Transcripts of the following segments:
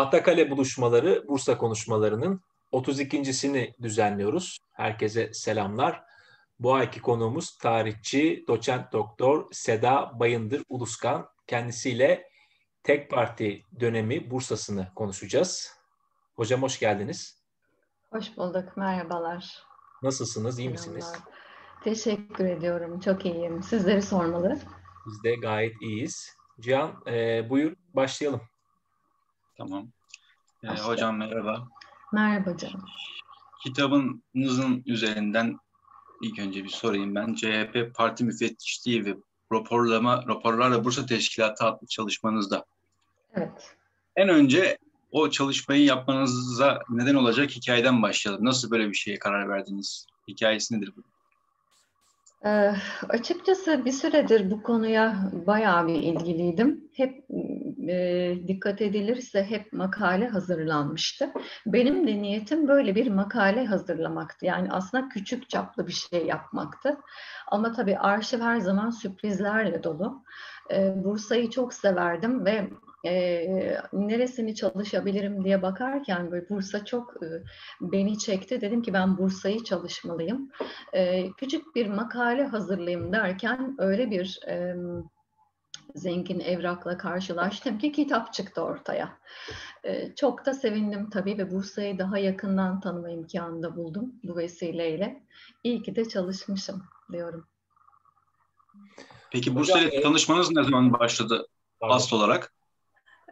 Atakale buluşmaları Bursa konuşmalarının 32.sini düzenliyoruz. Herkese selamlar. Bu ayki konuğumuz tarihçi doçent doktor Seda Bayındır Uluskan. Kendisiyle tek parti dönemi Bursa'sını konuşacağız. Hocam hoş geldiniz. Hoş bulduk, merhabalar. Nasılsınız, iyi misiniz? Teşekkür ediyorum, çok iyiyim. Sizleri sormalı. Biz de gayet iyiyiz. Cihan, e, buyur başlayalım. Tamam. Ee, hocam merhaba. Merhaba hocam. Kitabınızın üzerinden ilk önce bir sorayım ben. CHP Parti Müfettişliği ve raporlama, raporlarla Bursa Teşkilatı adlı çalışmanızda. Evet. En önce o çalışmayı yapmanıza neden olacak hikayeden başlayalım. Nasıl böyle bir şeye karar verdiniz? Hikayesi nedir bu? Ee, açıkçası bir süredir bu konuya bayağı bir ilgiliydim. Hep e, dikkat edilirse hep makale hazırlanmıştı. Benim de niyetim böyle bir makale hazırlamaktı. Yani aslında küçük çaplı bir şey yapmaktı. Ama tabii arşiv her zaman sürprizlerle dolu. Ee, Bursa'yı çok severdim ve e, neresini çalışabilirim diye bakarken böyle Bursa çok e, beni çekti. Dedim ki ben Bursa'yı çalışmalıyım. E, küçük bir makale hazırlayayım derken öyle bir e, zengin evrakla karşılaştım ki kitap çıktı ortaya. E, çok da sevindim tabii ve Bursa'yı daha yakından tanıma imkanı da buldum bu vesileyle. İyi ki de çalışmışım diyorum. Peki Bursa ile tanışmanız ne zaman başladı asıl olarak?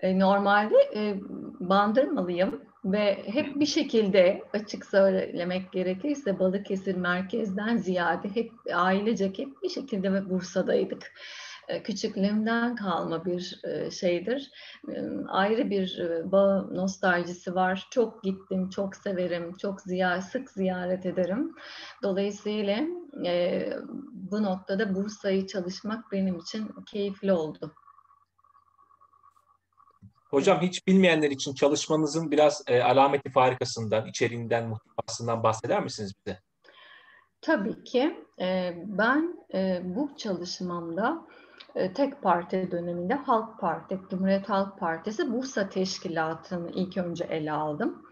E, normalde e, bandırmalıyım ve hep bir şekilde açık söylemek gerekirse Balıkesir merkezden ziyade hep ailecek hep bir şekilde ve Bursa'daydık. E, küçüklüğümden kalma bir şeydir. Ayrı bir bağ nostaljisi var. Çok gittim, çok severim, çok ziyaret, sık ziyaret ederim. Dolayısıyla bu noktada Bursa'yı çalışmak benim için keyifli oldu. Hocam hiç bilmeyenler için çalışmanızın biraz e, alameti farikasından, içeriğinden, muhtevasından bahseder misiniz bize? Tabii ki. E, ben e, bu çalışmamda e, tek parti döneminde Halk Parti, Cumhuriyet Halk Partisi Bursa Teşkilatı'nı ilk önce ele aldım.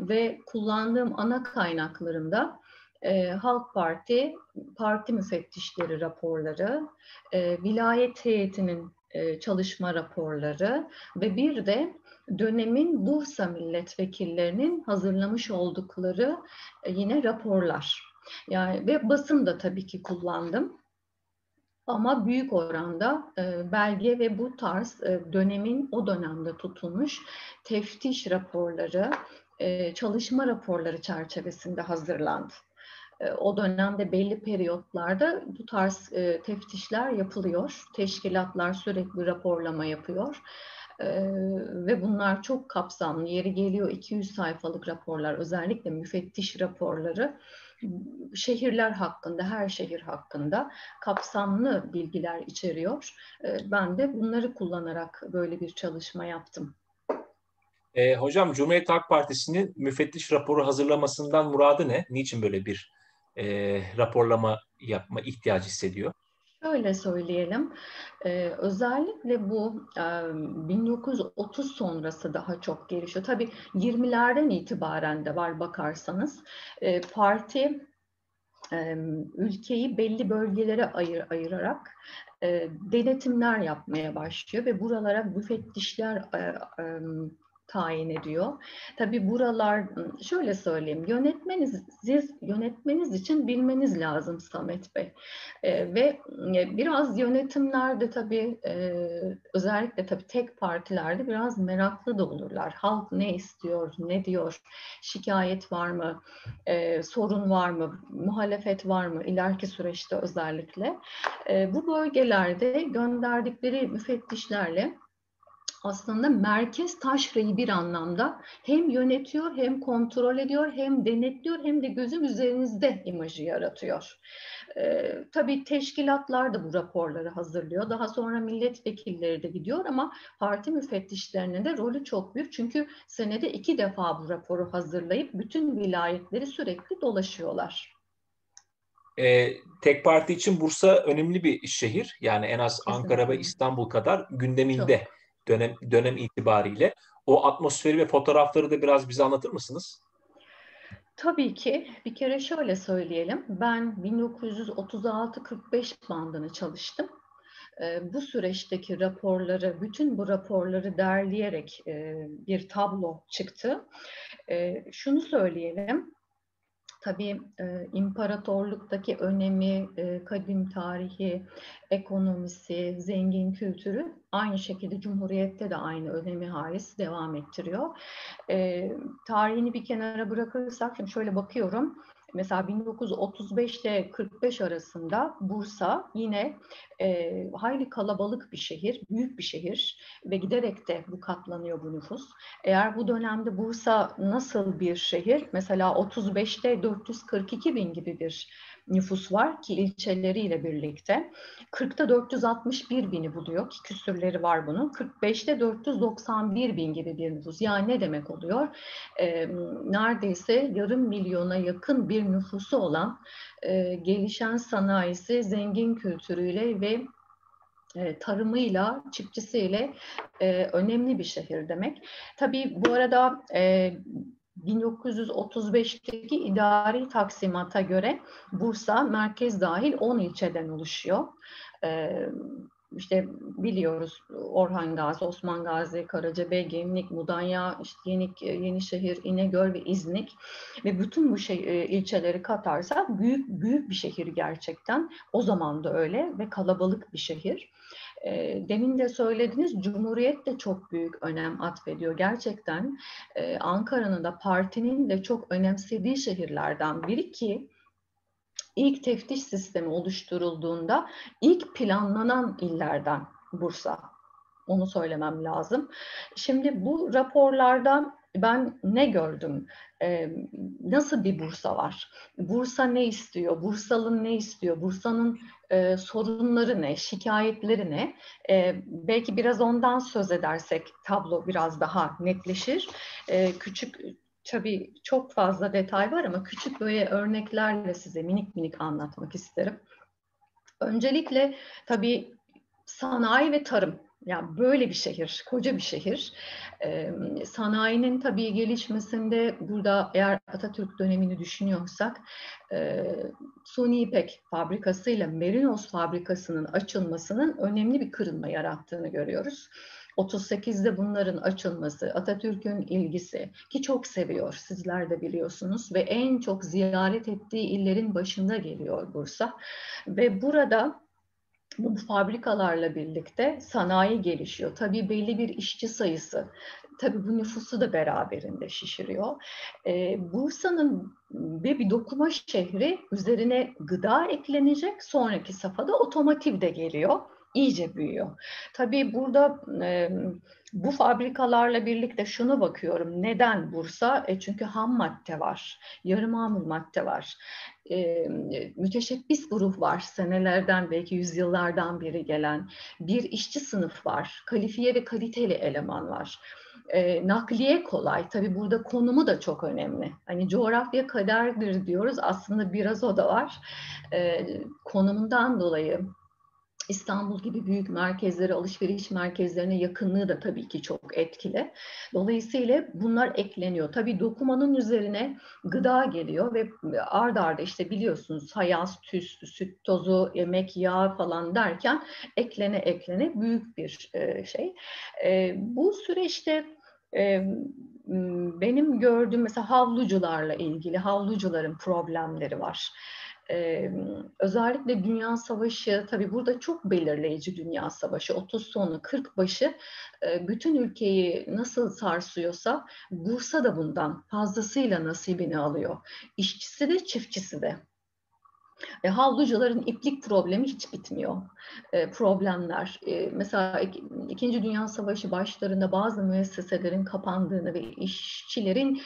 Ve kullandığım ana kaynaklarımda e, Halk Parti, parti müfettişleri raporları, e, vilayet heyetinin e, çalışma raporları ve bir de dönemin Bursa milletvekillerinin hazırlamış oldukları e, yine raporlar. Yani ve basın da tabii ki kullandım. Ama büyük oranda e, belge ve bu tarz e, dönemin o dönemde tutulmuş teftiş raporları, e, çalışma raporları çerçevesinde hazırlandı. E, o dönemde belli periyotlarda bu tarz e, teftişler yapılıyor. Teşkilatlar sürekli raporlama yapıyor. E, ve bunlar çok kapsamlı. Yeri geliyor 200 sayfalık raporlar, özellikle müfettiş raporları şehirler hakkında, her şehir hakkında kapsamlı bilgiler içeriyor. Ben de bunları kullanarak böyle bir çalışma yaptım. E, hocam Cumhuriyet Halk Partisi'nin müfettiş raporu hazırlamasından muradı ne? Niçin böyle bir e, raporlama yapma ihtiyacı hissediyor? Şöyle söyleyelim, ee, özellikle bu e, 1930 sonrası daha çok gelişiyor. Tabii 20'lerden itibaren de var bakarsanız. E, parti e, ülkeyi belli bölgelere ayır, ayırarak e, denetimler yapmaya başlıyor ve buralara müfettişler e, e, tayin ediyor. Tabii buralar şöyle söyleyeyim yönetmeniz siz yönetmeniz için bilmeniz lazım Samet Bey. E, ve biraz yönetimlerde tabii e, özellikle tabii tek partilerde biraz meraklı da olurlar. Halk ne istiyor, ne diyor, şikayet var mı, e, sorun var mı, muhalefet var mı ileriki süreçte özellikle. E, bu bölgelerde gönderdikleri müfettişlerle aslında merkez taşrayı bir anlamda hem yönetiyor hem kontrol ediyor hem denetliyor hem de gözüm üzerinizde imajı yaratıyor. Ee, tabii teşkilatlar da bu raporları hazırlıyor. Daha sonra milletvekilleri de gidiyor ama parti müfettişlerinin de rolü çok büyük. Çünkü senede iki defa bu raporu hazırlayıp bütün vilayetleri sürekli dolaşıyorlar. E, tek parti için Bursa önemli bir şehir. Yani en az Kesinlikle. Ankara ve İstanbul kadar gündeminde. Çok dönem dönem itibariyle. O atmosferi ve fotoğrafları da biraz bize anlatır mısınız? Tabii ki. Bir kere şöyle söyleyelim. Ben 1936-45 bandını çalıştım. Bu süreçteki raporları, bütün bu raporları derleyerek bir tablo çıktı. Şunu söyleyelim, tabii e, imparatorluktaki önemi, e, kadim tarihi, ekonomisi, zengin kültürü aynı şekilde Cumhuriyet'te de aynı önemi haiz devam ettiriyor. E, tarihini bir kenara bırakırsak, şimdi şöyle bakıyorum, Mesela 1935 ile 45 arasında Bursa yine e, hayli kalabalık bir şehir, büyük bir şehir ve giderek de bu katlanıyor bu nüfus. Eğer bu dönemde Bursa nasıl bir şehir? Mesela 35'te 442 bin gibi bir nüfus var ki ilçeleriyle birlikte. 40'ta 461 bini buluyor ki küsürleri var bunun. 45'te 491 bin gibi bir nüfus. Yani ne demek oluyor? E, neredeyse yarım milyona yakın bir nüfusu olan e, gelişen sanayisi, zengin kültürüyle ve tarımıyla, çiftçisiyle e, önemli bir şehir demek. Tabii bu arada e, 1935'teki idari taksimata göre Bursa merkez dahil 10 ilçeden oluşuyor. Ee, işte biliyoruz Orhan Gazi, Osman Gazi, Karacabey, Gemlik, Mudanya, işte Yenik, Yenişehir, İnegöl ve İznik ve bütün bu şey, e, ilçeleri katarsa büyük büyük bir şehir gerçekten. O zaman da öyle ve kalabalık bir şehir. E, demin de söylediniz Cumhuriyet de çok büyük önem atfediyor. Gerçekten e, Ankara'nın da partinin de çok önemsediği şehirlerden biri ki ilk teftiş sistemi oluşturulduğunda ilk planlanan illerden Bursa. Onu söylemem lazım. Şimdi bu raporlarda ben ne gördüm? Ee, nasıl bir Bursa var? Bursa ne istiyor? Bursalı ne istiyor? Bursa'nın e, sorunları ne? Şikayetleri ne? E, belki biraz ondan söz edersek tablo biraz daha netleşir. E, küçük tabii çok fazla detay var ama küçük böyle örneklerle size minik minik anlatmak isterim. Öncelikle tabii sanayi ve tarım yani böyle bir şehir, koca bir şehir. Ee, sanayinin tabii gelişmesinde burada eğer Atatürk dönemini düşünüyorsak e, Suni İpek fabrikasıyla Merinos fabrikasının açılmasının önemli bir kırılma yarattığını görüyoruz. 38'de bunların açılması, Atatürk'ün ilgisi ki çok seviyor sizler de biliyorsunuz ve en çok ziyaret ettiği illerin başında geliyor Bursa ve burada bu fabrikalarla birlikte sanayi gelişiyor. Tabii belli bir işçi sayısı, tabii bu nüfusu da beraberinde şişiriyor. Ee, Bursa'nın ve bir dokuma şehri üzerine gıda eklenecek, sonraki safhada otomotiv de geliyor iyice büyüyor. Tabii burada e, bu fabrikalarla birlikte şunu bakıyorum. Neden Bursa? E çünkü ham madde var, yarı mamul madde var. E, müteşebbis grup var. Senelerden belki yüzyıllardan beri gelen bir işçi sınıf var. Kalifiye ve kaliteli eleman var. E, nakliye kolay. Tabii burada konumu da çok önemli. Hani coğrafya kaderdir diyoruz. Aslında biraz o da var. E, konumundan dolayı İstanbul gibi büyük merkezlere, alışveriş merkezlerine yakınlığı da tabii ki çok etkili. Dolayısıyla bunlar ekleniyor. Tabii dokumanın üzerine gıda geliyor ve ard arda işte biliyorsunuz hayaz, tüs, süt tozu, yemek, yağ falan derken eklene eklene büyük bir e, şey. E, bu süreçte e, benim gördüğüm mesela havlucularla ilgili havlucuların problemleri var. Ee, özellikle Dünya Savaşı, tabii burada çok belirleyici Dünya Savaşı, 30 sonu 40 başı e, bütün ülkeyi nasıl sarsıyorsa Bursa da bundan fazlasıyla nasibini alıyor. İşçisi de çiftçisi de. E, havlucuların iplik problemi hiç bitmiyor. E, problemler. E, mesela İkinci Dünya Savaşı başlarında bazı müesseselerin kapandığını ve işçilerin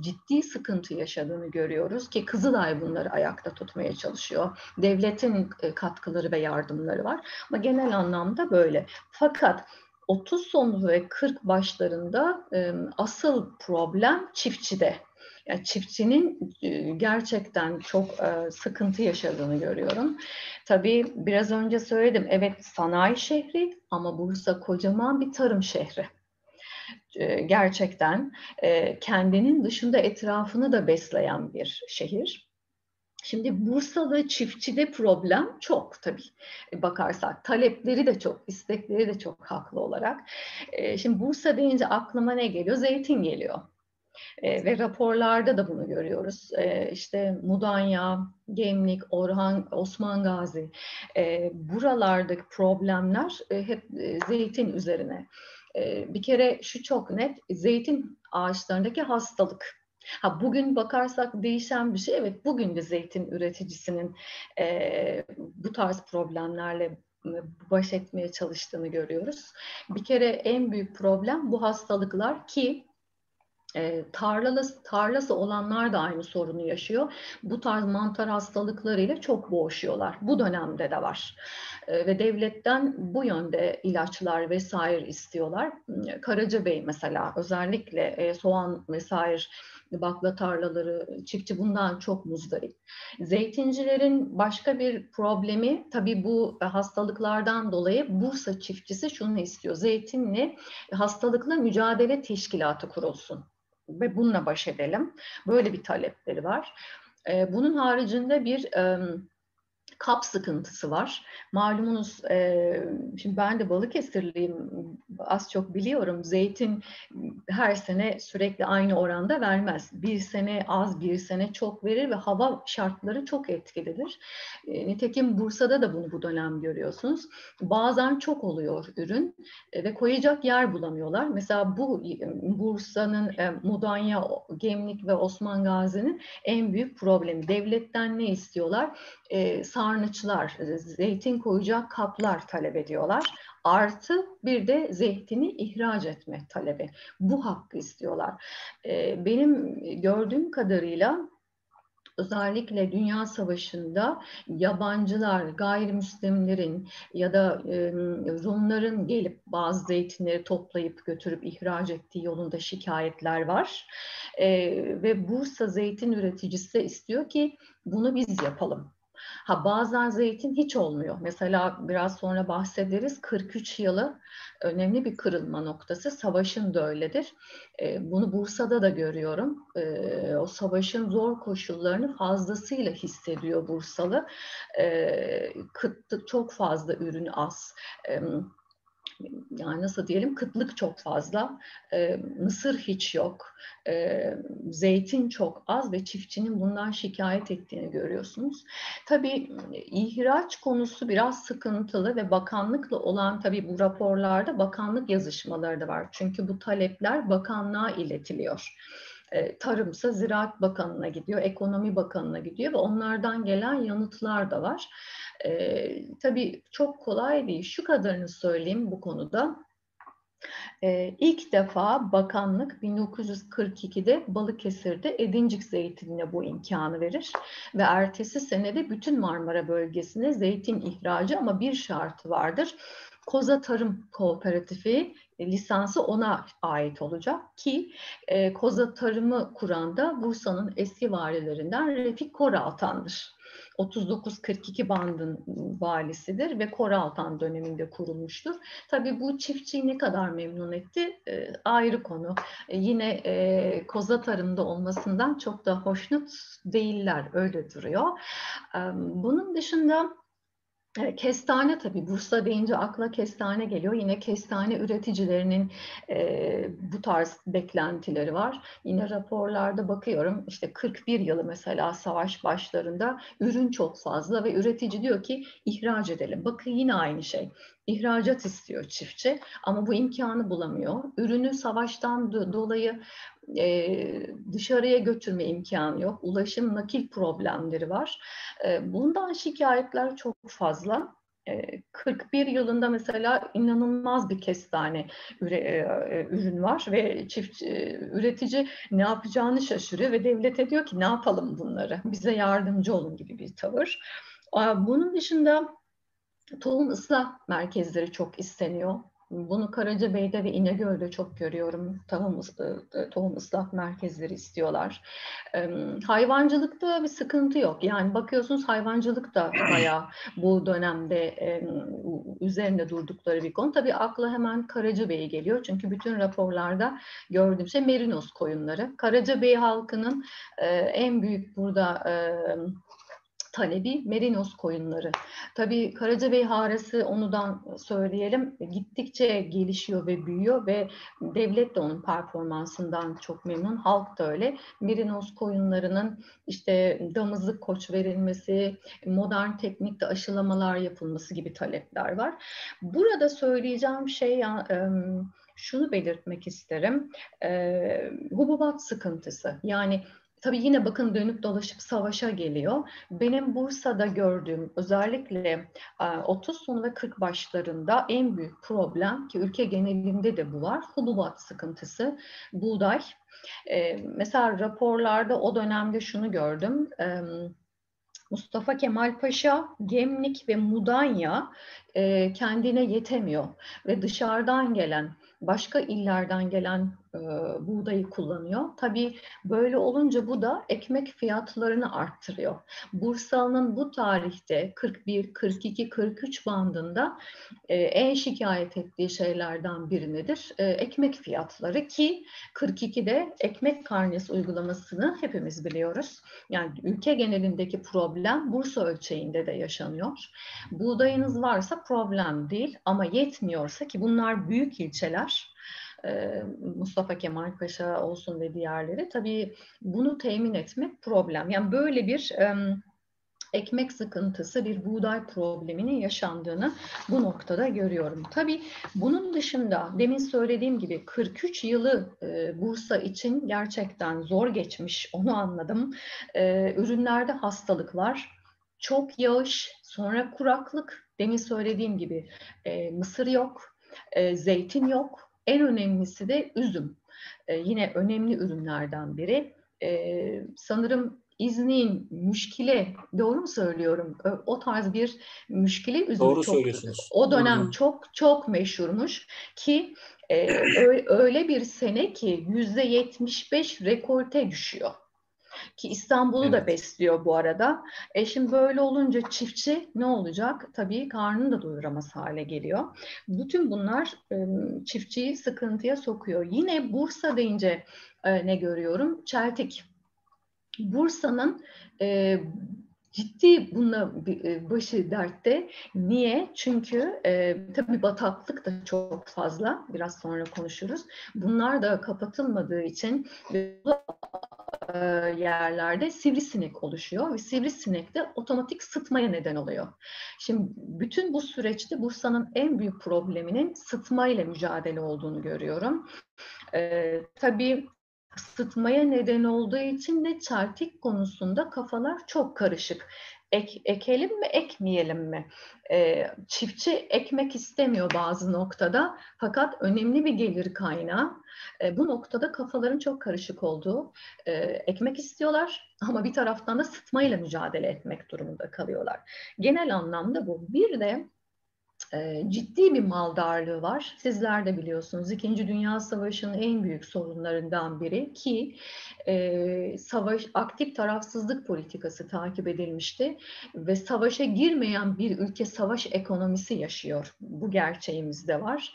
ciddi sıkıntı yaşadığını görüyoruz ki Kızılay bunları ayakta tutmaya çalışıyor. Devletin e, katkıları ve yardımları var. Ama genel anlamda böyle. Fakat 30 sonu ve 40 başlarında e, asıl problem çiftçide Yani çiftçinin gerçekten çok sıkıntı yaşadığını görüyorum. Tabii biraz önce söyledim, evet sanayi şehri ama Bursa kocaman bir tarım şehri gerçekten kendinin dışında etrafını da besleyen bir şehir. Şimdi Bursa'da çiftçide problem çok tabii e, bakarsak. Talepleri de çok, istekleri de çok haklı olarak. E, şimdi Bursa deyince aklıma ne geliyor? Zeytin geliyor. E, ve raporlarda da bunu görüyoruz. İşte Mudanya, Gemlik, Orhan, Osman Gazi. Buralardaki problemler hep zeytin üzerine. Bir kere şu çok net, zeytin ağaçlarındaki hastalık Ha bugün bakarsak değişen bir şey. Evet bugün de zeytin üreticisinin e, bu tarz problemlerle baş etmeye çalıştığını görüyoruz. Bir kere en büyük problem bu hastalıklar ki tarlası, tarlası olanlar da aynı sorunu yaşıyor. Bu tarz mantar hastalıklarıyla çok boğuşuyorlar. Bu dönemde de var. Ve devletten bu yönde ilaçlar vesaire istiyorlar. Karacabey mesela özellikle e, soğan vesaire bakla tarlaları, çiftçi bundan çok muzdarip. Zeytincilerin başka bir problemi tabii bu hastalıklardan dolayı Bursa çiftçisi şunu istiyor. Zeytinli hastalıkla mücadele teşkilatı kurulsun ve bununla baş edelim. Böyle bir talepleri var. Bunun haricinde bir kap sıkıntısı var. Malumunuz e, şimdi ben de Balıkesirliyim az çok biliyorum. Zeytin her sene sürekli aynı oranda vermez. Bir sene az bir sene çok verir ve hava şartları çok etkilidir. E, nitekim Bursa'da da bunu bu dönem görüyorsunuz. Bazen çok oluyor ürün e, ve koyacak yer bulamıyorlar. Mesela bu Bursa'nın e, Mudanya, Gemlik ve Osman Gazi'nin en büyük problemi. Devletten ne istiyorlar? E, sarnıçlar, zeytin koyacak kaplar talep ediyorlar. Artı bir de zeytini ihraç etme talebi. Bu hakkı istiyorlar. Ee, benim gördüğüm kadarıyla özellikle Dünya Savaşı'nda yabancılar, gayrimüslimlerin ya da e, Rumların gelip bazı zeytinleri toplayıp götürüp ihraç ettiği yolunda şikayetler var. E, ve Bursa zeytin üreticisi de istiyor ki bunu biz yapalım. Ha bazen zeytin hiç olmuyor. Mesela biraz sonra bahsederiz. 43 yılı önemli bir kırılma noktası. Savaşın da öyledir. E, bunu Bursa'da da görüyorum. E, o savaşın zor koşullarını fazlasıyla hissediyor Bursalı. E, kıtlık çok fazla ürün az. E, yani nasıl diyelim kıtlık çok fazla, e, mısır hiç yok, e, zeytin çok az ve çiftçinin bundan şikayet ettiğini görüyorsunuz. Tabii ihraç konusu biraz sıkıntılı ve bakanlıkla olan tabii bu raporlarda bakanlık yazışmaları da var. Çünkü bu talepler bakanlığa iletiliyor tarımsa Ziraat Bakanı'na gidiyor, Ekonomi Bakanı'na gidiyor ve onlardan gelen yanıtlar da var. E, tabii çok kolay değil. Şu kadarını söyleyeyim bu konuda. Ee, ilk defa bakanlık 1942'de Balıkesir'de Edincik zeytinine bu imkanı verir ve ertesi senede bütün Marmara bölgesine zeytin ihracı ama bir şartı vardır. Koza Tarım Kooperatifi lisansı ona ait olacak ki e, Koza Tarım'ı kuran da Bursa'nın eski valilerinden Refik Koraltan'dır. 39-42 bandın valisidir ve Koraltan döneminde kurulmuştur. Tabii bu çiftçiyi ne kadar memnun etti e, ayrı konu. E, yine e, koza tarımda olmasından çok da hoşnut değiller öyle duruyor. E, bunun dışında Kestane tabii Bursa deyince akla kestane geliyor. Yine kestane üreticilerinin e, bu tarz beklentileri var. Yine raporlarda bakıyorum işte 41 yılı mesela savaş başlarında ürün çok fazla ve üretici diyor ki ihraç edelim. Bakın yine aynı şey. İhracat istiyor çiftçi ama bu imkanı bulamıyor. Ürünü savaştan dolayı e, dışarıya götürme imkanı yok. Ulaşım nakil problemleri var. E, bundan şikayetler çok fazla. 41 yılında mesela inanılmaz bir kestane ürün var ve çift üretici ne yapacağını şaşırıyor ve devlete diyor ki ne yapalım bunları bize yardımcı olun gibi bir tavır. Bunun dışında tohum ıslah merkezleri çok isteniyor Bunu Karacabey'de ve İnegöl'de çok görüyorum. Tohum, e, tohum ıslah merkezleri istiyorlar. Hayvancılıkta bir sıkıntı yok. Yani bakıyorsunuz hayvancılık da bayağı bu dönemde üzerinde durdukları bir konu. Tabii akla hemen Karacabey geliyor. Çünkü bütün raporlarda gördüğüm şey merinos koyunları. Karacabey halkının e, en büyük burada talebi merinos koyunları. Tabii Karacabey haresi onudan söyleyelim gittikçe gelişiyor ve büyüyor ve devlet de onun performansından çok memnun. Halk da öyle. Merinos koyunlarının işte damızlık koç verilmesi, modern teknikte aşılamalar yapılması gibi talepler var. Burada söyleyeceğim şey ya, şunu belirtmek isterim. Hububat sıkıntısı. Yani Tabii yine bakın dönüp dolaşıp savaşa geliyor. Benim Bursa'da gördüğüm özellikle 30 e, sonu ve 40 başlarında en büyük problem ki ülke genelinde de bu var. Hububat sıkıntısı, buğday. E, mesela raporlarda o dönemde şunu gördüm. E, Mustafa Kemal Paşa, Gemlik ve Mudanya kendine yetemiyor ve dışarıdan gelen başka illerden gelen e, buğdayı kullanıyor. Tabii böyle olunca bu da ekmek fiyatlarını arttırıyor. Bursalı'nın bu tarihte 41, 42, 43 bandında e, en şikayet ettiği şeylerden biri nedir? E, ekmek fiyatları ki 42'de ekmek karnesi uygulamasını hepimiz biliyoruz. Yani ülke genelindeki problem Bursa ölçeğinde de yaşanıyor. Buğdayınız varsa problem değil ama yetmiyorsa ki bunlar büyük ilçeler Mustafa Kemal Paşa olsun ve diğerleri tabii bunu temin etmek problem. Yani böyle bir ekmek sıkıntısı, bir buğday probleminin yaşandığını bu noktada görüyorum. Tabii bunun dışında demin söylediğim gibi 43 yılı e, Bursa için gerçekten zor geçmiş, onu anladım. E, ürünlerde hastalık var, çok yağış, sonra kuraklık, demin söylediğim gibi e, mısır yok, e, zeytin yok, en önemlisi de üzüm. E, yine önemli ürünlerden biri. E, sanırım İznik'in müşkile doğru mu söylüyorum? O tarz bir müşkile üzüm doğru çok söylüyorsunuz. o dönem doğru. çok çok meşhurmuş ki e, öyle bir sene ki yüzde yetmiş beş rekolte düşüyor. Ki İstanbul'u evet. da besliyor bu arada. E şimdi böyle olunca çiftçi ne olacak? Tabii karnını da doyuramaz hale geliyor. Bütün bunlar e, çiftçiyi sıkıntıya sokuyor. Yine Bursa deyince e, ne görüyorum? Çeltik. Bursa'nın e, ciddi bununla başı dertte. Niye? Çünkü e, tabii bataklık da çok fazla. Biraz sonra konuşuruz. Bunlar da kapatılmadığı için e, yerlerde sivrisinek oluşuyor ve sivrisinek de otomatik sıtmaya neden oluyor. Şimdi bütün bu süreçte Bursa'nın en büyük probleminin sıtma ile mücadele olduğunu görüyorum. Ee, tabii sıtmaya neden olduğu için de çartik konusunda kafalar çok karışık ek, ekelim mi ekmeyelim mi? E, çiftçi ekmek istemiyor bazı noktada fakat önemli bir gelir kaynağı. E, bu noktada kafaların çok karışık olduğu e, ekmek istiyorlar ama bir taraftan da sıtmayla mücadele etmek durumunda kalıyorlar. Genel anlamda bu. Bir de ciddi bir maldarlığı var. Sizler de biliyorsunuz İkinci Dünya Savaşı'nın en büyük sorunlarından biri ki e, savaş aktif tarafsızlık politikası takip edilmişti ve savaşa girmeyen bir ülke savaş ekonomisi yaşıyor. Bu gerçeğimiz de var.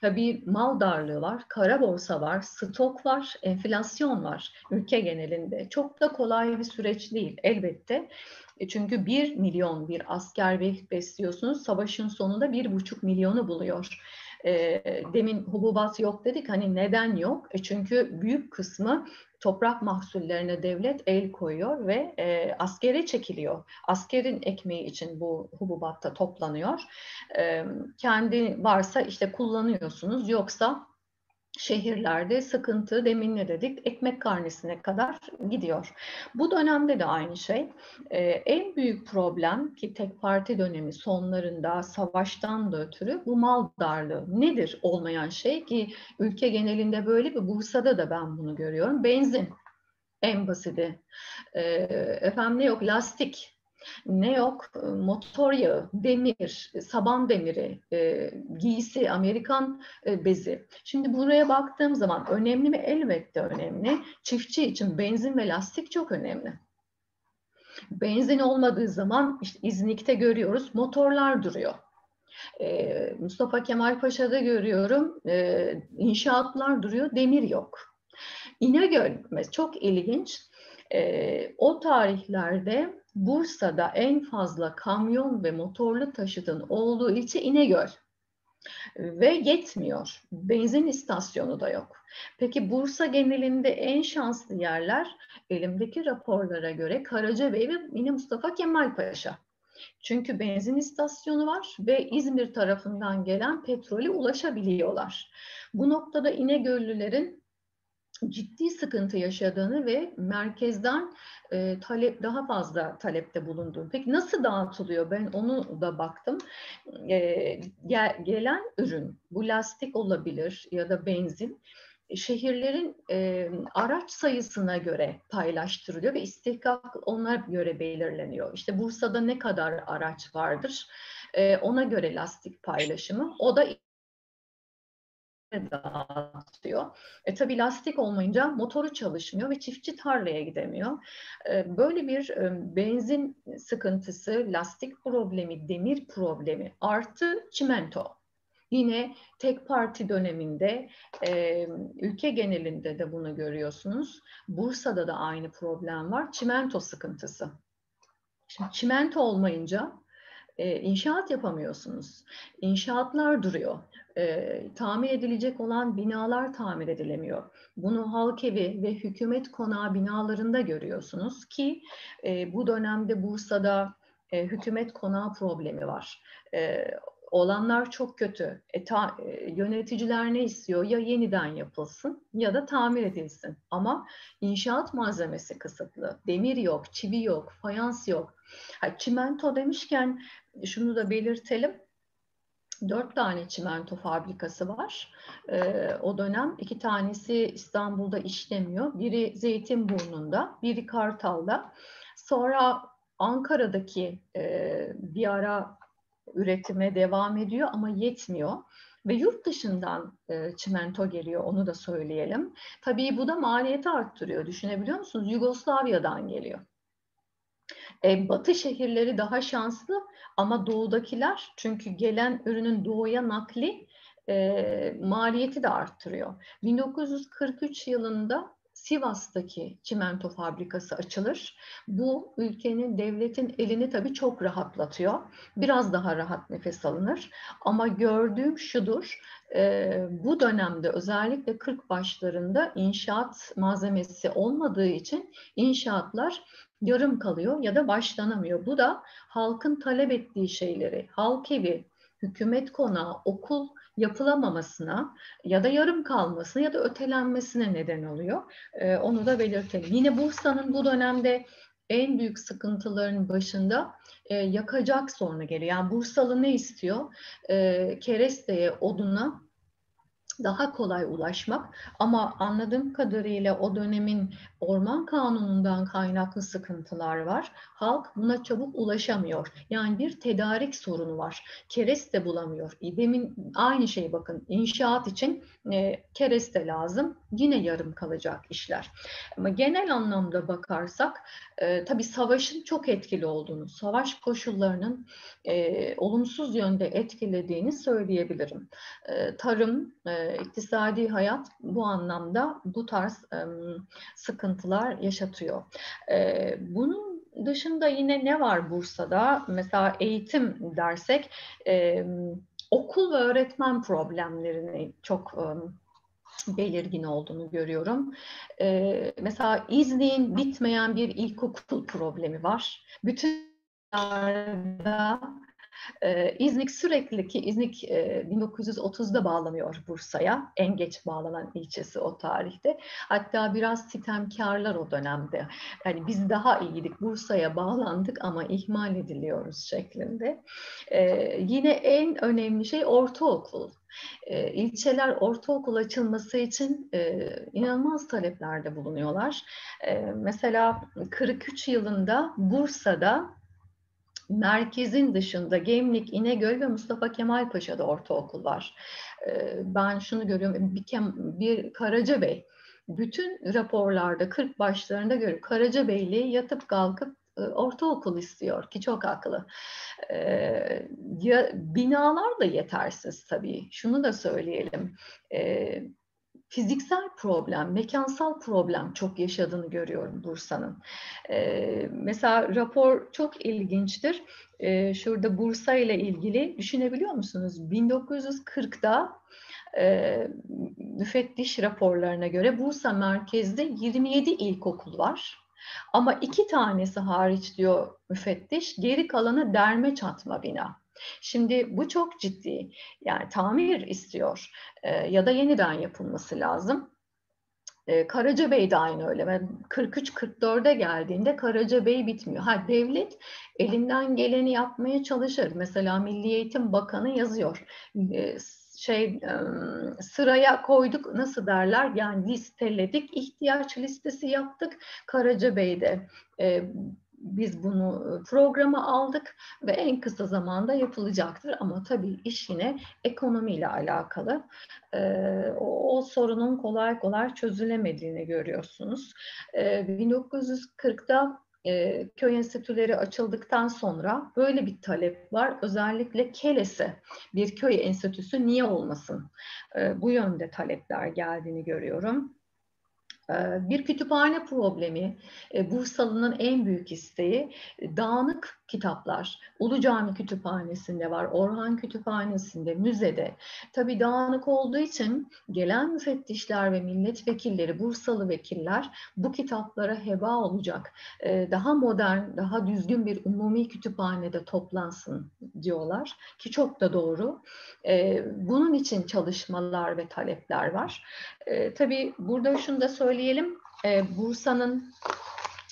Tabii mal darlığı var, kara borsa var, stok var, enflasyon var ülke genelinde. Çok da kolay bir süreç değil elbette. E, çünkü bir milyon bir asker besliyorsunuz, savaşın sonunda bir buçuk milyonu buluyor. E, demin hububat yok dedik, hani neden yok? E çünkü büyük kısmı toprak mahsullerine devlet el koyuyor ve e, askere çekiliyor. Askerin ekmeği için bu hububatta toplanıyor. E, kendi varsa işte kullanıyorsunuz, yoksa şehirlerde sıkıntı demin ne dedik ekmek karnesine kadar gidiyor. Bu dönemde de aynı şey. Ee, en büyük problem ki tek parti dönemi sonlarında savaştan da ötürü bu mal darlığı. Nedir olmayan şey ki ülke genelinde böyle bir Bursa'da da ben bunu görüyorum. Benzin en basiti. Ee, efendim ne yok lastik ne yok motor yağı, demir, saban demiri, e, giysi, Amerikan e, bezi. Şimdi buraya baktığım zaman önemli mi? Elbette önemli. Çiftçi için benzin ve lastik çok önemli. Benzin olmadığı zaman işte İznik'te görüyoruz motorlar duruyor. Ee, Mustafa Kemal Paşa'da görüyorum e, inşaatlar duruyor, demir yok. İnegöl çok ilginç. E, o tarihlerde Bursa'da en fazla kamyon ve motorlu taşıtın olduğu ilçe İnegöl. Ve yetmiyor. Benzin istasyonu da yok. Peki Bursa genelinde en şanslı yerler elimdeki raporlara göre Karacabey ve yine Mustafa Kemal Paşa. Çünkü benzin istasyonu var ve İzmir tarafından gelen petrole ulaşabiliyorlar. Bu noktada İnegöllülerin ciddi sıkıntı yaşadığını ve merkezden e, talep daha fazla talepte bulunduğunu. Peki nasıl dağıtılıyor? Ben onu da baktım. E, gel, gelen ürün bu lastik olabilir ya da benzin şehirlerin e, araç sayısına göre paylaştırılıyor ve istihkak ona göre belirleniyor. İşte Bursa'da ne kadar araç vardır e, ona göre lastik paylaşımı. O da dağıtıyor. E tabii lastik olmayınca motoru çalışmıyor ve çiftçi tarlaya gidemiyor. E, böyle bir e, benzin sıkıntısı, lastik problemi, demir problemi artı çimento. Yine tek parti döneminde e, ülke genelinde de bunu görüyorsunuz. Bursa'da da aynı problem var. Çimento sıkıntısı. Şimdi çimento olmayınca e, inşaat yapamıyorsunuz. İnşaatlar duruyor. E, tamir edilecek olan binalar tamir edilemiyor. Bunu halk evi ve hükümet konağı binalarında görüyorsunuz ki e, bu dönemde Bursa'da e, hükümet konağı problemi var. E, olanlar çok kötü. E, ta, e, yöneticiler ne istiyor? Ya yeniden yapılsın ya da tamir edilsin. Ama inşaat malzemesi kısıtlı. Demir yok, çivi yok, fayans yok. Ha, çimento demişken şunu da belirtelim. Dört tane çimento fabrikası var. Ee, o dönem iki tanesi İstanbul'da işlemiyor. Biri Zeytinburnu'nda, biri Kartal'da. Sonra Ankara'daki e, bir ara üretime devam ediyor ama yetmiyor. Ve yurt dışından e, çimento geliyor onu da söyleyelim. Tabii bu da maliyeti arttırıyor. Düşünebiliyor musunuz? Yugoslavya'dan geliyor. E, batı şehirleri daha şanslı ama doğudakiler çünkü gelen ürünün doğuya nakli e, maliyeti de arttırıyor. 1943 yılında Sivas'taki çimento fabrikası açılır. Bu ülkenin, devletin elini tabii çok rahatlatıyor. Biraz daha rahat nefes alınır. Ama gördüğüm şudur, e, bu dönemde özellikle 40 başlarında inşaat malzemesi olmadığı için inşaatlar yarım kalıyor ya da başlanamıyor. Bu da halkın talep ettiği şeyleri, halk evi, hükümet konağı, okul yapılamamasına ya da yarım kalmasına ya da ötelenmesine neden oluyor. Ee, onu da belirtelim. Yine Bursa'nın bu dönemde en büyük sıkıntıların başında e, yakacak sorunu geliyor. Yani Bursalı ne istiyor? E, keresteye, oduna daha kolay ulaşmak ama anladığım kadarıyla o dönemin orman kanunundan kaynaklı sıkıntılar var. Halk buna çabuk ulaşamıyor. Yani bir tedarik sorunu var. Kereste bulamıyor. Demin aynı şey bakın inşaat için e, kereste lazım. Yine yarım kalacak işler. Ama genel anlamda bakarsak e, tabii savaşın çok etkili olduğunu, savaş koşullarının e, olumsuz yönde etkilediğini söyleyebilirim. E, tarım, e, iktisadi hayat bu anlamda bu tarz e, sıkıntılar yaşatıyor. E, bunun dışında yine ne var Bursa'da? Mesela eğitim dersek e, okul ve öğretmen problemlerini çok e, belirgin olduğunu görüyorum. Ee, mesela İznik'in bitmeyen bir ilkokul problemi var. Bütün ee, İznik sürekli ki İznik e, 1930'da bağlanıyor Bursa'ya. En geç bağlanan ilçesi o tarihte. Hatta biraz sitemkarlar o dönemde. Yani biz daha iyiydik. Bursa'ya bağlandık ama ihmal ediliyoruz şeklinde. Ee, yine en önemli şey ortaokul. E, ilçeler ortaokul açılması için e, inanılmaz taleplerde bulunuyorlar. E, mesela 43 yılında Bursa'da merkezin dışında Gemlik, İnegöl ve Mustafa Kemal Paşa'da ortaokul var. Ben şunu görüyorum, bir, bir Karacabey, bütün raporlarda 40 başlarında görüyorum Karacabeyli yatıp kalkıp ortaokul istiyor ki çok haklı. Ya, binalar da yetersiz tabii. Şunu da söyleyelim. Ee, fiziksel problem, mekansal problem çok yaşadığını görüyorum Bursa'nın. Mesela rapor çok ilginçtir. Şurada Bursa ile ilgili düşünebiliyor musunuz? 1940'da e, müfettiş raporlarına göre Bursa merkezde 27 ilkokul var. Ama iki tanesi hariç diyor müfettiş, geri kalanı derme çatma bina. Şimdi bu çok ciddi. Yani tamir istiyor e, ya da yeniden yapılması lazım. E, Karacabey de aynı öyle. 43-44'e geldiğinde Karacabey bitmiyor. Ha devlet elinden geleni yapmaya çalışır. Mesela Milli Eğitim Bakanı yazıyor. E, şey sıraya koyduk nasıl derler yani listeledik ihtiyaç listesi yaptık Karacabey'de e, biz bunu programa aldık ve en kısa zamanda yapılacaktır. Ama tabii iş yine ekonomiyle alakalı. Ee, o, o sorunun kolay kolay çözülemediğini görüyorsunuz. Ee, 1940'da e, köy enstitüleri açıldıktan sonra böyle bir talep var. Özellikle Keles'e bir köy enstitüsü niye olmasın? E, bu yönde talepler geldiğini görüyorum. Ee, bir kütüphane problemi, e, Bursalı'nın en büyük isteği e, dağınık kitaplar. Ulu Cami Kütüphanesi'nde var, Orhan Kütüphanesi'nde, müzede. Tabii dağınık olduğu için gelen müfettişler ve milletvekilleri, Bursalı vekiller bu kitaplara heba olacak. Ee, daha modern, daha düzgün bir umumi kütüphanede toplansın diyorlar ki çok da doğru. Ee, bunun için çalışmalar ve talepler var. Tabii burada şunu da söyleyelim. Bursa'nın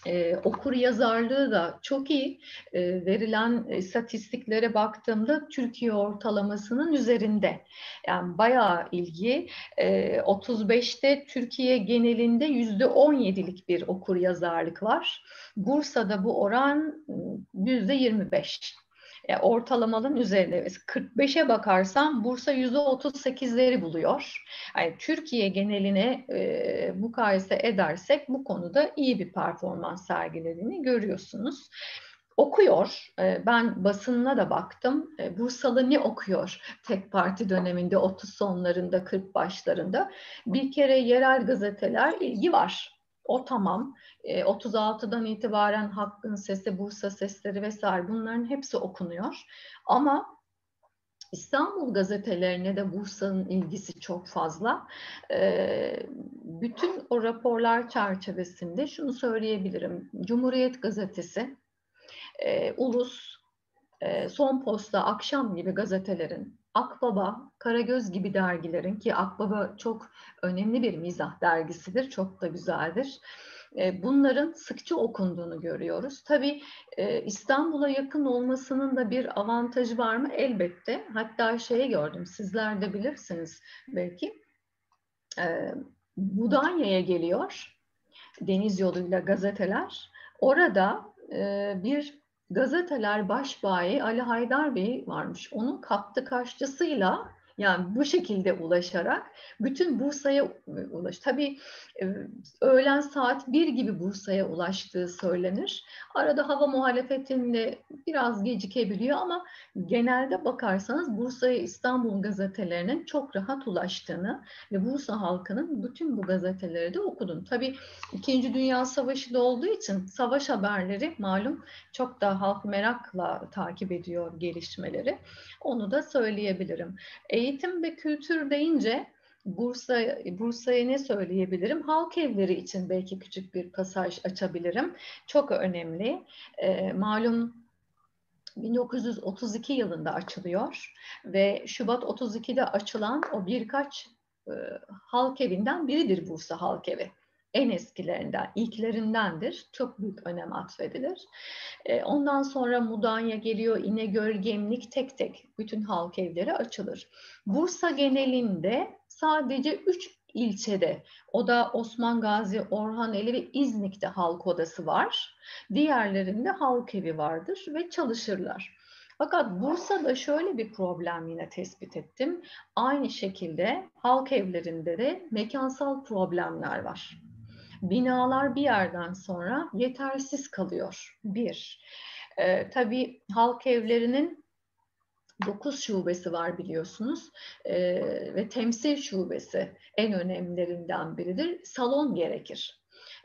ee, okur yazarlığı da çok iyi. Ee, verilen istatistiklere baktığımda Türkiye ortalamasının üzerinde. Yani bayağı ilgi. Ee, 35'te Türkiye genelinde yüzde 17'lik bir okur yazarlık var. Bursa'da bu oran yüzde 25 e, ortalamanın üzerinde. 45'e bakarsam Bursa %38'leri buluyor. Yani Türkiye geneline e, mukayese edersek bu konuda iyi bir performans sergilediğini görüyorsunuz okuyor. E, ben basınına da baktım. E, Bursalı ne okuyor tek parti döneminde 30 sonlarında 40 başlarında? Bir kere yerel gazeteler ilgi var. O tamam. E, 36'dan itibaren Hakkın Sesi, Bursa Sesleri vesaire bunların hepsi okunuyor. Ama İstanbul gazetelerine de Bursa'nın ilgisi çok fazla. E, bütün o raporlar çerçevesinde şunu söyleyebilirim. Cumhuriyet Gazetesi, e, Ulus, e, Son Posta, Akşam gibi gazetelerin Akbaba, Karagöz gibi dergilerin ki Akbaba çok önemli bir mizah dergisidir, çok da güzeldir. E, bunların sıkça okunduğunu görüyoruz. Tabii e, İstanbul'a yakın olmasının da bir avantajı var mı? Elbette. Hatta şeyi gördüm, sizler de bilirsiniz belki. E, Budanya'ya geliyor, deniz yoluyla gazeteler. Orada bir gazeteler başbayi Ali Haydar Bey varmış. Onun kaptı kaşçısıyla yani bu şekilde ulaşarak bütün Bursa'ya ulaş. Tabii e, öğlen saat 1 gibi Bursa'ya ulaştığı söylenir. Arada hava muhalefetinde biraz gecikebiliyor ama genelde bakarsanız Bursa'ya İstanbul gazetelerinin çok rahat ulaştığını ve Bursa halkının bütün bu gazeteleri de okudum. Tabii İkinci Dünya Savaşı da olduğu için savaş haberleri malum çok da halk merakla takip ediyor gelişmeleri. Onu da söyleyebilirim. Eğitim ve kültür deyince Bursa Bursa'ya ne söyleyebilirim? Halk evleri için belki küçük bir pasaj açabilirim. Çok önemli. E, malum 1932 yılında açılıyor ve Şubat 32'de açılan o birkaç e, halk evinden biridir Bursa Halk Evi en eskilerinden, ilklerindendir. Çok büyük önem atfedilir. E, ondan sonra Mudanya geliyor, İnegöl, Gemlik tek tek bütün halk evleri açılır. Bursa genelinde sadece 3 ilçede. O da Osman Gazi, Orhaneli ve İznik'te halk odası var. Diğerlerinde halk evi vardır ve çalışırlar. Fakat Bursa'da şöyle bir problem yine tespit ettim. Aynı şekilde halk evlerinde de mekansal problemler var. Binalar bir yerden sonra yetersiz kalıyor. Bir, e, tabii halk evlerinin 9 şubesi var biliyorsunuz e, ve temsil şubesi en önemlilerinden biridir. Salon gerekir.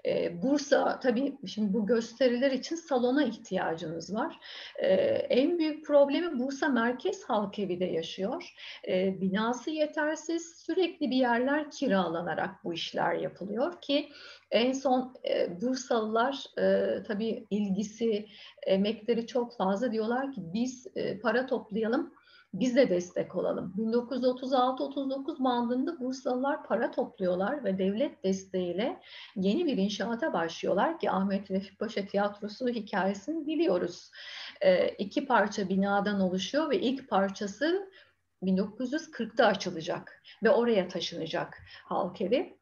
E, Bursa tabii şimdi bu gösteriler için salona ihtiyacınız var. E, en büyük problemi Bursa Merkez Halk Evi de yaşıyor. E, binası yetersiz sürekli bir yerler kiralanarak bu işler yapılıyor ki en son e, Bursalılar e, tabii ilgisi, emekleri çok fazla diyorlar ki biz e, para toplayalım biz de destek olalım. 1936-39 bandında Bursalılar para topluyorlar ve devlet desteğiyle yeni bir inşaata başlıyorlar ki Ahmet Refik Paşa tiyatrosu hikayesini biliyoruz. E, iki parça binadan oluşuyor ve ilk parçası 1940'da açılacak ve oraya taşınacak halk evi.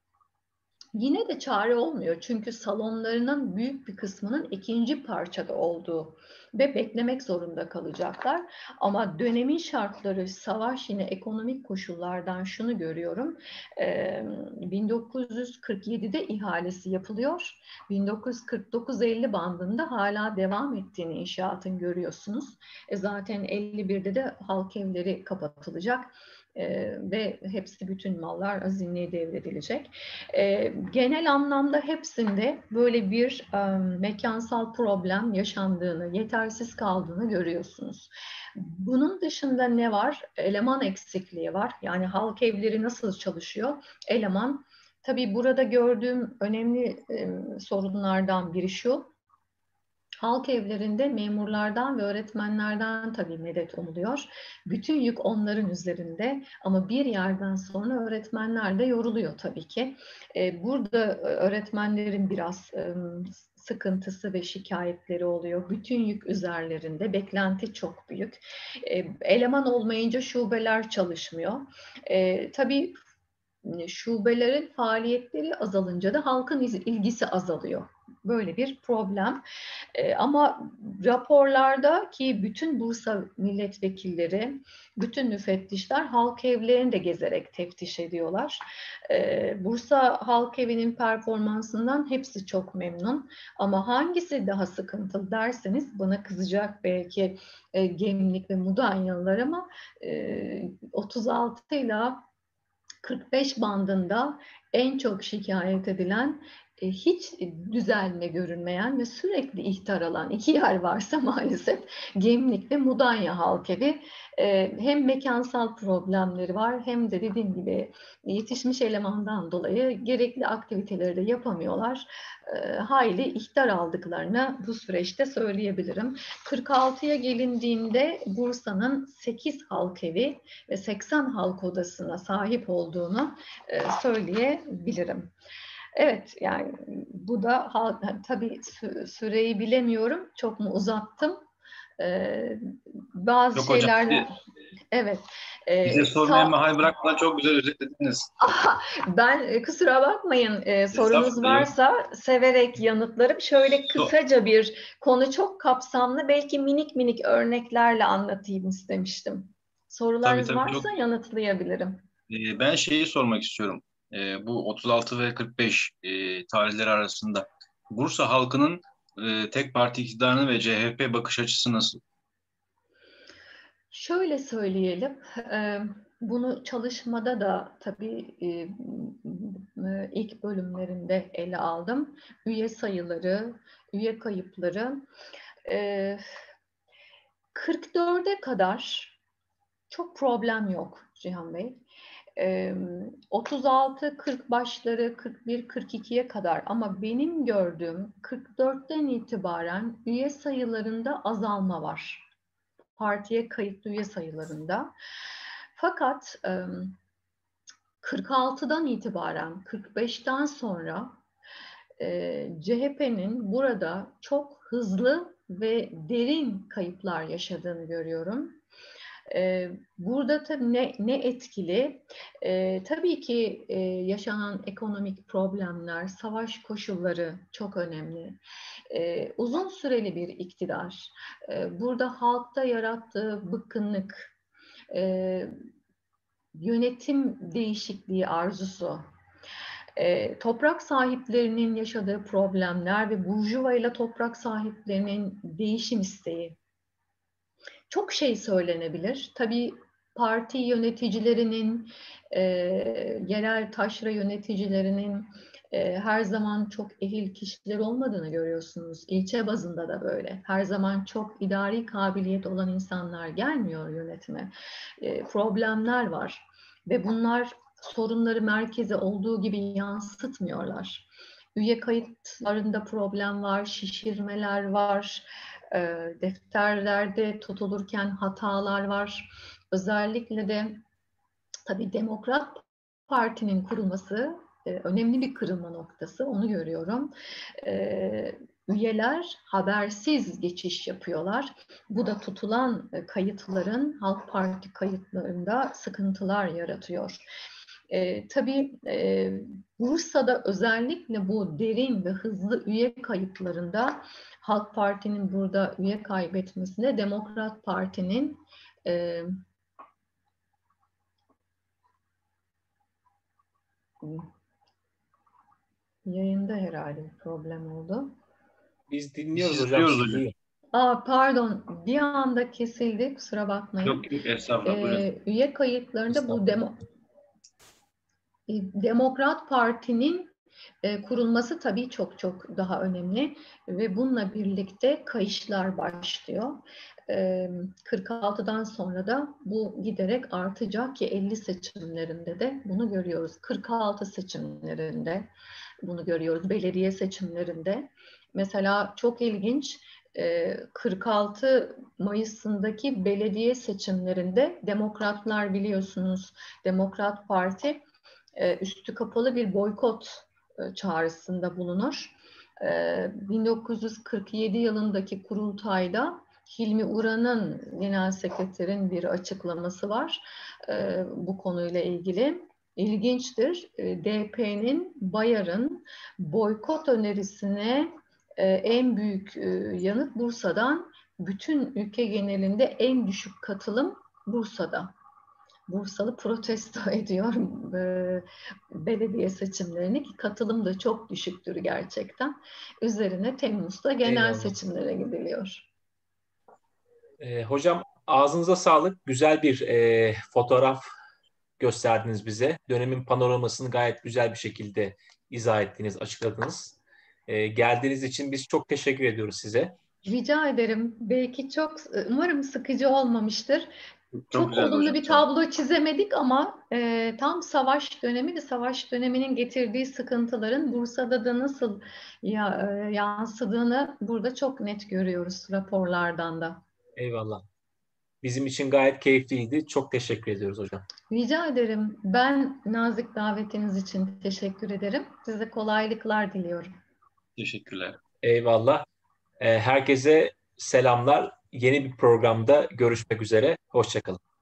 Yine de çare olmuyor çünkü salonlarının büyük bir kısmının ikinci parçada olduğu ve beklemek zorunda kalacaklar. Ama dönemin şartları, savaş yine ekonomik koşullardan şunu görüyorum. 1947'de ihalesi yapılıyor. 1949-50 bandında hala devam ettiğini inşaatın görüyorsunuz. E zaten 51'de de halk evleri kapatılacak e, ve hepsi bütün mallar azinliğe devredilecek. E, genel anlamda hepsinde böyle bir e, mekansal problem yaşandığını, yetersiz kaldığını görüyorsunuz. Bunun dışında ne var? Eleman eksikliği var. Yani halk evleri nasıl çalışıyor? Eleman, tabii burada gördüğüm önemli e, sorunlardan biri şu, Halk evlerinde memurlardan ve öğretmenlerden tabii medet umuluyor. Bütün yük onların üzerinde ama bir yerden sonra öğretmenler de yoruluyor tabii ki. Ee, burada öğretmenlerin biraz sıkıntısı ve şikayetleri oluyor. Bütün yük üzerlerinde, beklenti çok büyük. Ee, eleman olmayınca şubeler çalışmıyor. Tabii şubelerin faaliyetleri azalınca da halkın ilgisi azalıyor. Böyle bir problem. E, ama raporlarda ki bütün Bursa milletvekilleri, bütün müfettişler halk evlerini de gezerek teftiş ediyorlar. E, Bursa Halk Evi'nin performansından hepsi çok memnun. Ama hangisi daha sıkıntılı derseniz bana kızacak belki e, Gemlik ve Mudanyalılar ama e, 36 ile 45 bandında en çok şikayet edilen hiç düzelme görünmeyen ve sürekli ihtar alan iki yer varsa maalesef Gemlik ve Mudanya Halk Evi e, hem mekansal problemleri var hem de dediğim gibi yetişmiş elemandan dolayı gerekli aktiviteleri de yapamıyorlar. E, hayli ihtar aldıklarını bu süreçte söyleyebilirim. 46'ya gelindiğinde Bursa'nın 8 halk evi ve 80 halk odasına sahip olduğunu söyleyebilirim. Evet yani bu da tabii süreyi bilemiyorum. Çok mu uzattım? Ee, bazı Yok şeylerden hocam, evet. E, Bize sormaya mahal bırakmadan çok güzel özetlediniz. ben e, kusura bakmayın e, sorunuz varsa severek yanıtlarım. Şöyle kısaca bir konu çok kapsamlı belki minik minik örneklerle anlatayım istemiştim. Sorularınız tabii, tabii, varsa çok... yanıtlayabilirim. Ben şeyi sormak istiyorum e, bu 36 ve 45 e, tarihleri arasında Bursa halkının e, tek parti iktidarını ve CHP bakış açısı nasıl? Şöyle söyleyelim, e, bunu çalışmada da tabii e, e ilk bölümlerinde ele aldım. Üye sayıları, üye kayıpları. E, 44'e kadar çok problem yok Cihan Bey. 36-40 başları 41-42'ye kadar ama benim gördüğüm 44'ten itibaren üye sayılarında azalma var. Partiye kayıtlı üye sayılarında. Fakat 46'dan itibaren 45'ten sonra CHP'nin burada çok hızlı ve derin kayıplar yaşadığını görüyorum. Burada tabii ne, ne etkili? Tabii ki yaşanan ekonomik problemler, savaş koşulları çok önemli. Uzun süreli bir iktidar. Burada halkta yarattığı bıkkınlık, yönetim değişikliği arzusu, e, toprak sahiplerinin yaşadığı problemler ve burjuva ile toprak sahiplerinin değişim isteği. Çok şey söylenebilir. Tabii parti yöneticilerinin, e, yerel taşra yöneticilerinin e, her zaman çok ehil kişiler olmadığını görüyorsunuz. İlçe bazında da böyle. Her zaman çok idari kabiliyet olan insanlar gelmiyor yönetime. E, problemler var ve bunlar sorunları merkeze olduğu gibi yansıtmıyorlar. Üye kayıtlarında problem var, şişirmeler var, e, defterlerde tutulurken hatalar var. Özellikle de tabii Demokrat Parti'nin kurulması e, önemli bir kırılma noktası, onu görüyorum. E, üyeler habersiz geçiş yapıyorlar. Bu da tutulan kayıtların Halk Parti kayıtlarında sıkıntılar yaratıyor. E, tabii e, Bursa'da özellikle bu derin ve hızlı üye kayıplarında Halk Parti'nin burada üye kaybetmesine Demokrat Parti'nin e, yayında herhalde bir problem oldu. Biz dinliyoruz hocam. hocam. Aa, pardon bir anda kesildi kusura bakmayın. Yok yok estağfurullah. Ee, üye kayıtlarında bu demo, Demokrat Parti'nin e, kurulması tabii çok çok daha önemli ve bununla birlikte kayışlar başlıyor. 46'dan sonra da bu giderek artacak ki 50 seçimlerinde de bunu görüyoruz. 46 seçimlerinde bunu görüyoruz. Belediye seçimlerinde. Mesela çok ilginç 46 Mayıs'ındaki belediye seçimlerinde demokratlar biliyorsunuz Demokrat Parti e, üstü kapalı bir boykot e, çağrısında bulunur. 1947 e, yılındaki kurultayda Hilmi Uran'ın genel sekreterin bir açıklaması var bu konuyla ilgili. İlginçtir. DP'nin Bayar'ın boykot önerisine en büyük yanıt Bursa'dan bütün ülke genelinde en düşük katılım Bursa'da. Bursalı protesto ediyor e, belediye seçimlerini ki katılım da çok düşüktür gerçekten. Üzerine Temmuz'da genel Eyvallah. seçimlere gidiliyor. E, hocam ağzınıza sağlık. Güzel bir e, fotoğraf gösterdiniz bize. Dönemin panoramasını gayet güzel bir şekilde izah ettiniz, açıkladınız. E, geldiğiniz için biz çok teşekkür ediyoruz size. Rica ederim. Belki çok umarım sıkıcı olmamıştır. Çok, Çok olumlu hocam. bir tablo çizemedik ama e, tam savaş dönemi ve savaş döneminin getirdiği sıkıntıların Bursa'da da nasıl ya, e, yansıdığını burada çok net görüyoruz raporlardan da. Eyvallah. Bizim için gayet keyifliydi. Çok teşekkür ediyoruz hocam. Rica ederim. Ben nazik davetiniz için teşekkür ederim. Size kolaylıklar diliyorum. Teşekkürler. Eyvallah. Herkese selamlar yeni bir programda görüşmek üzere. Hoşçakalın.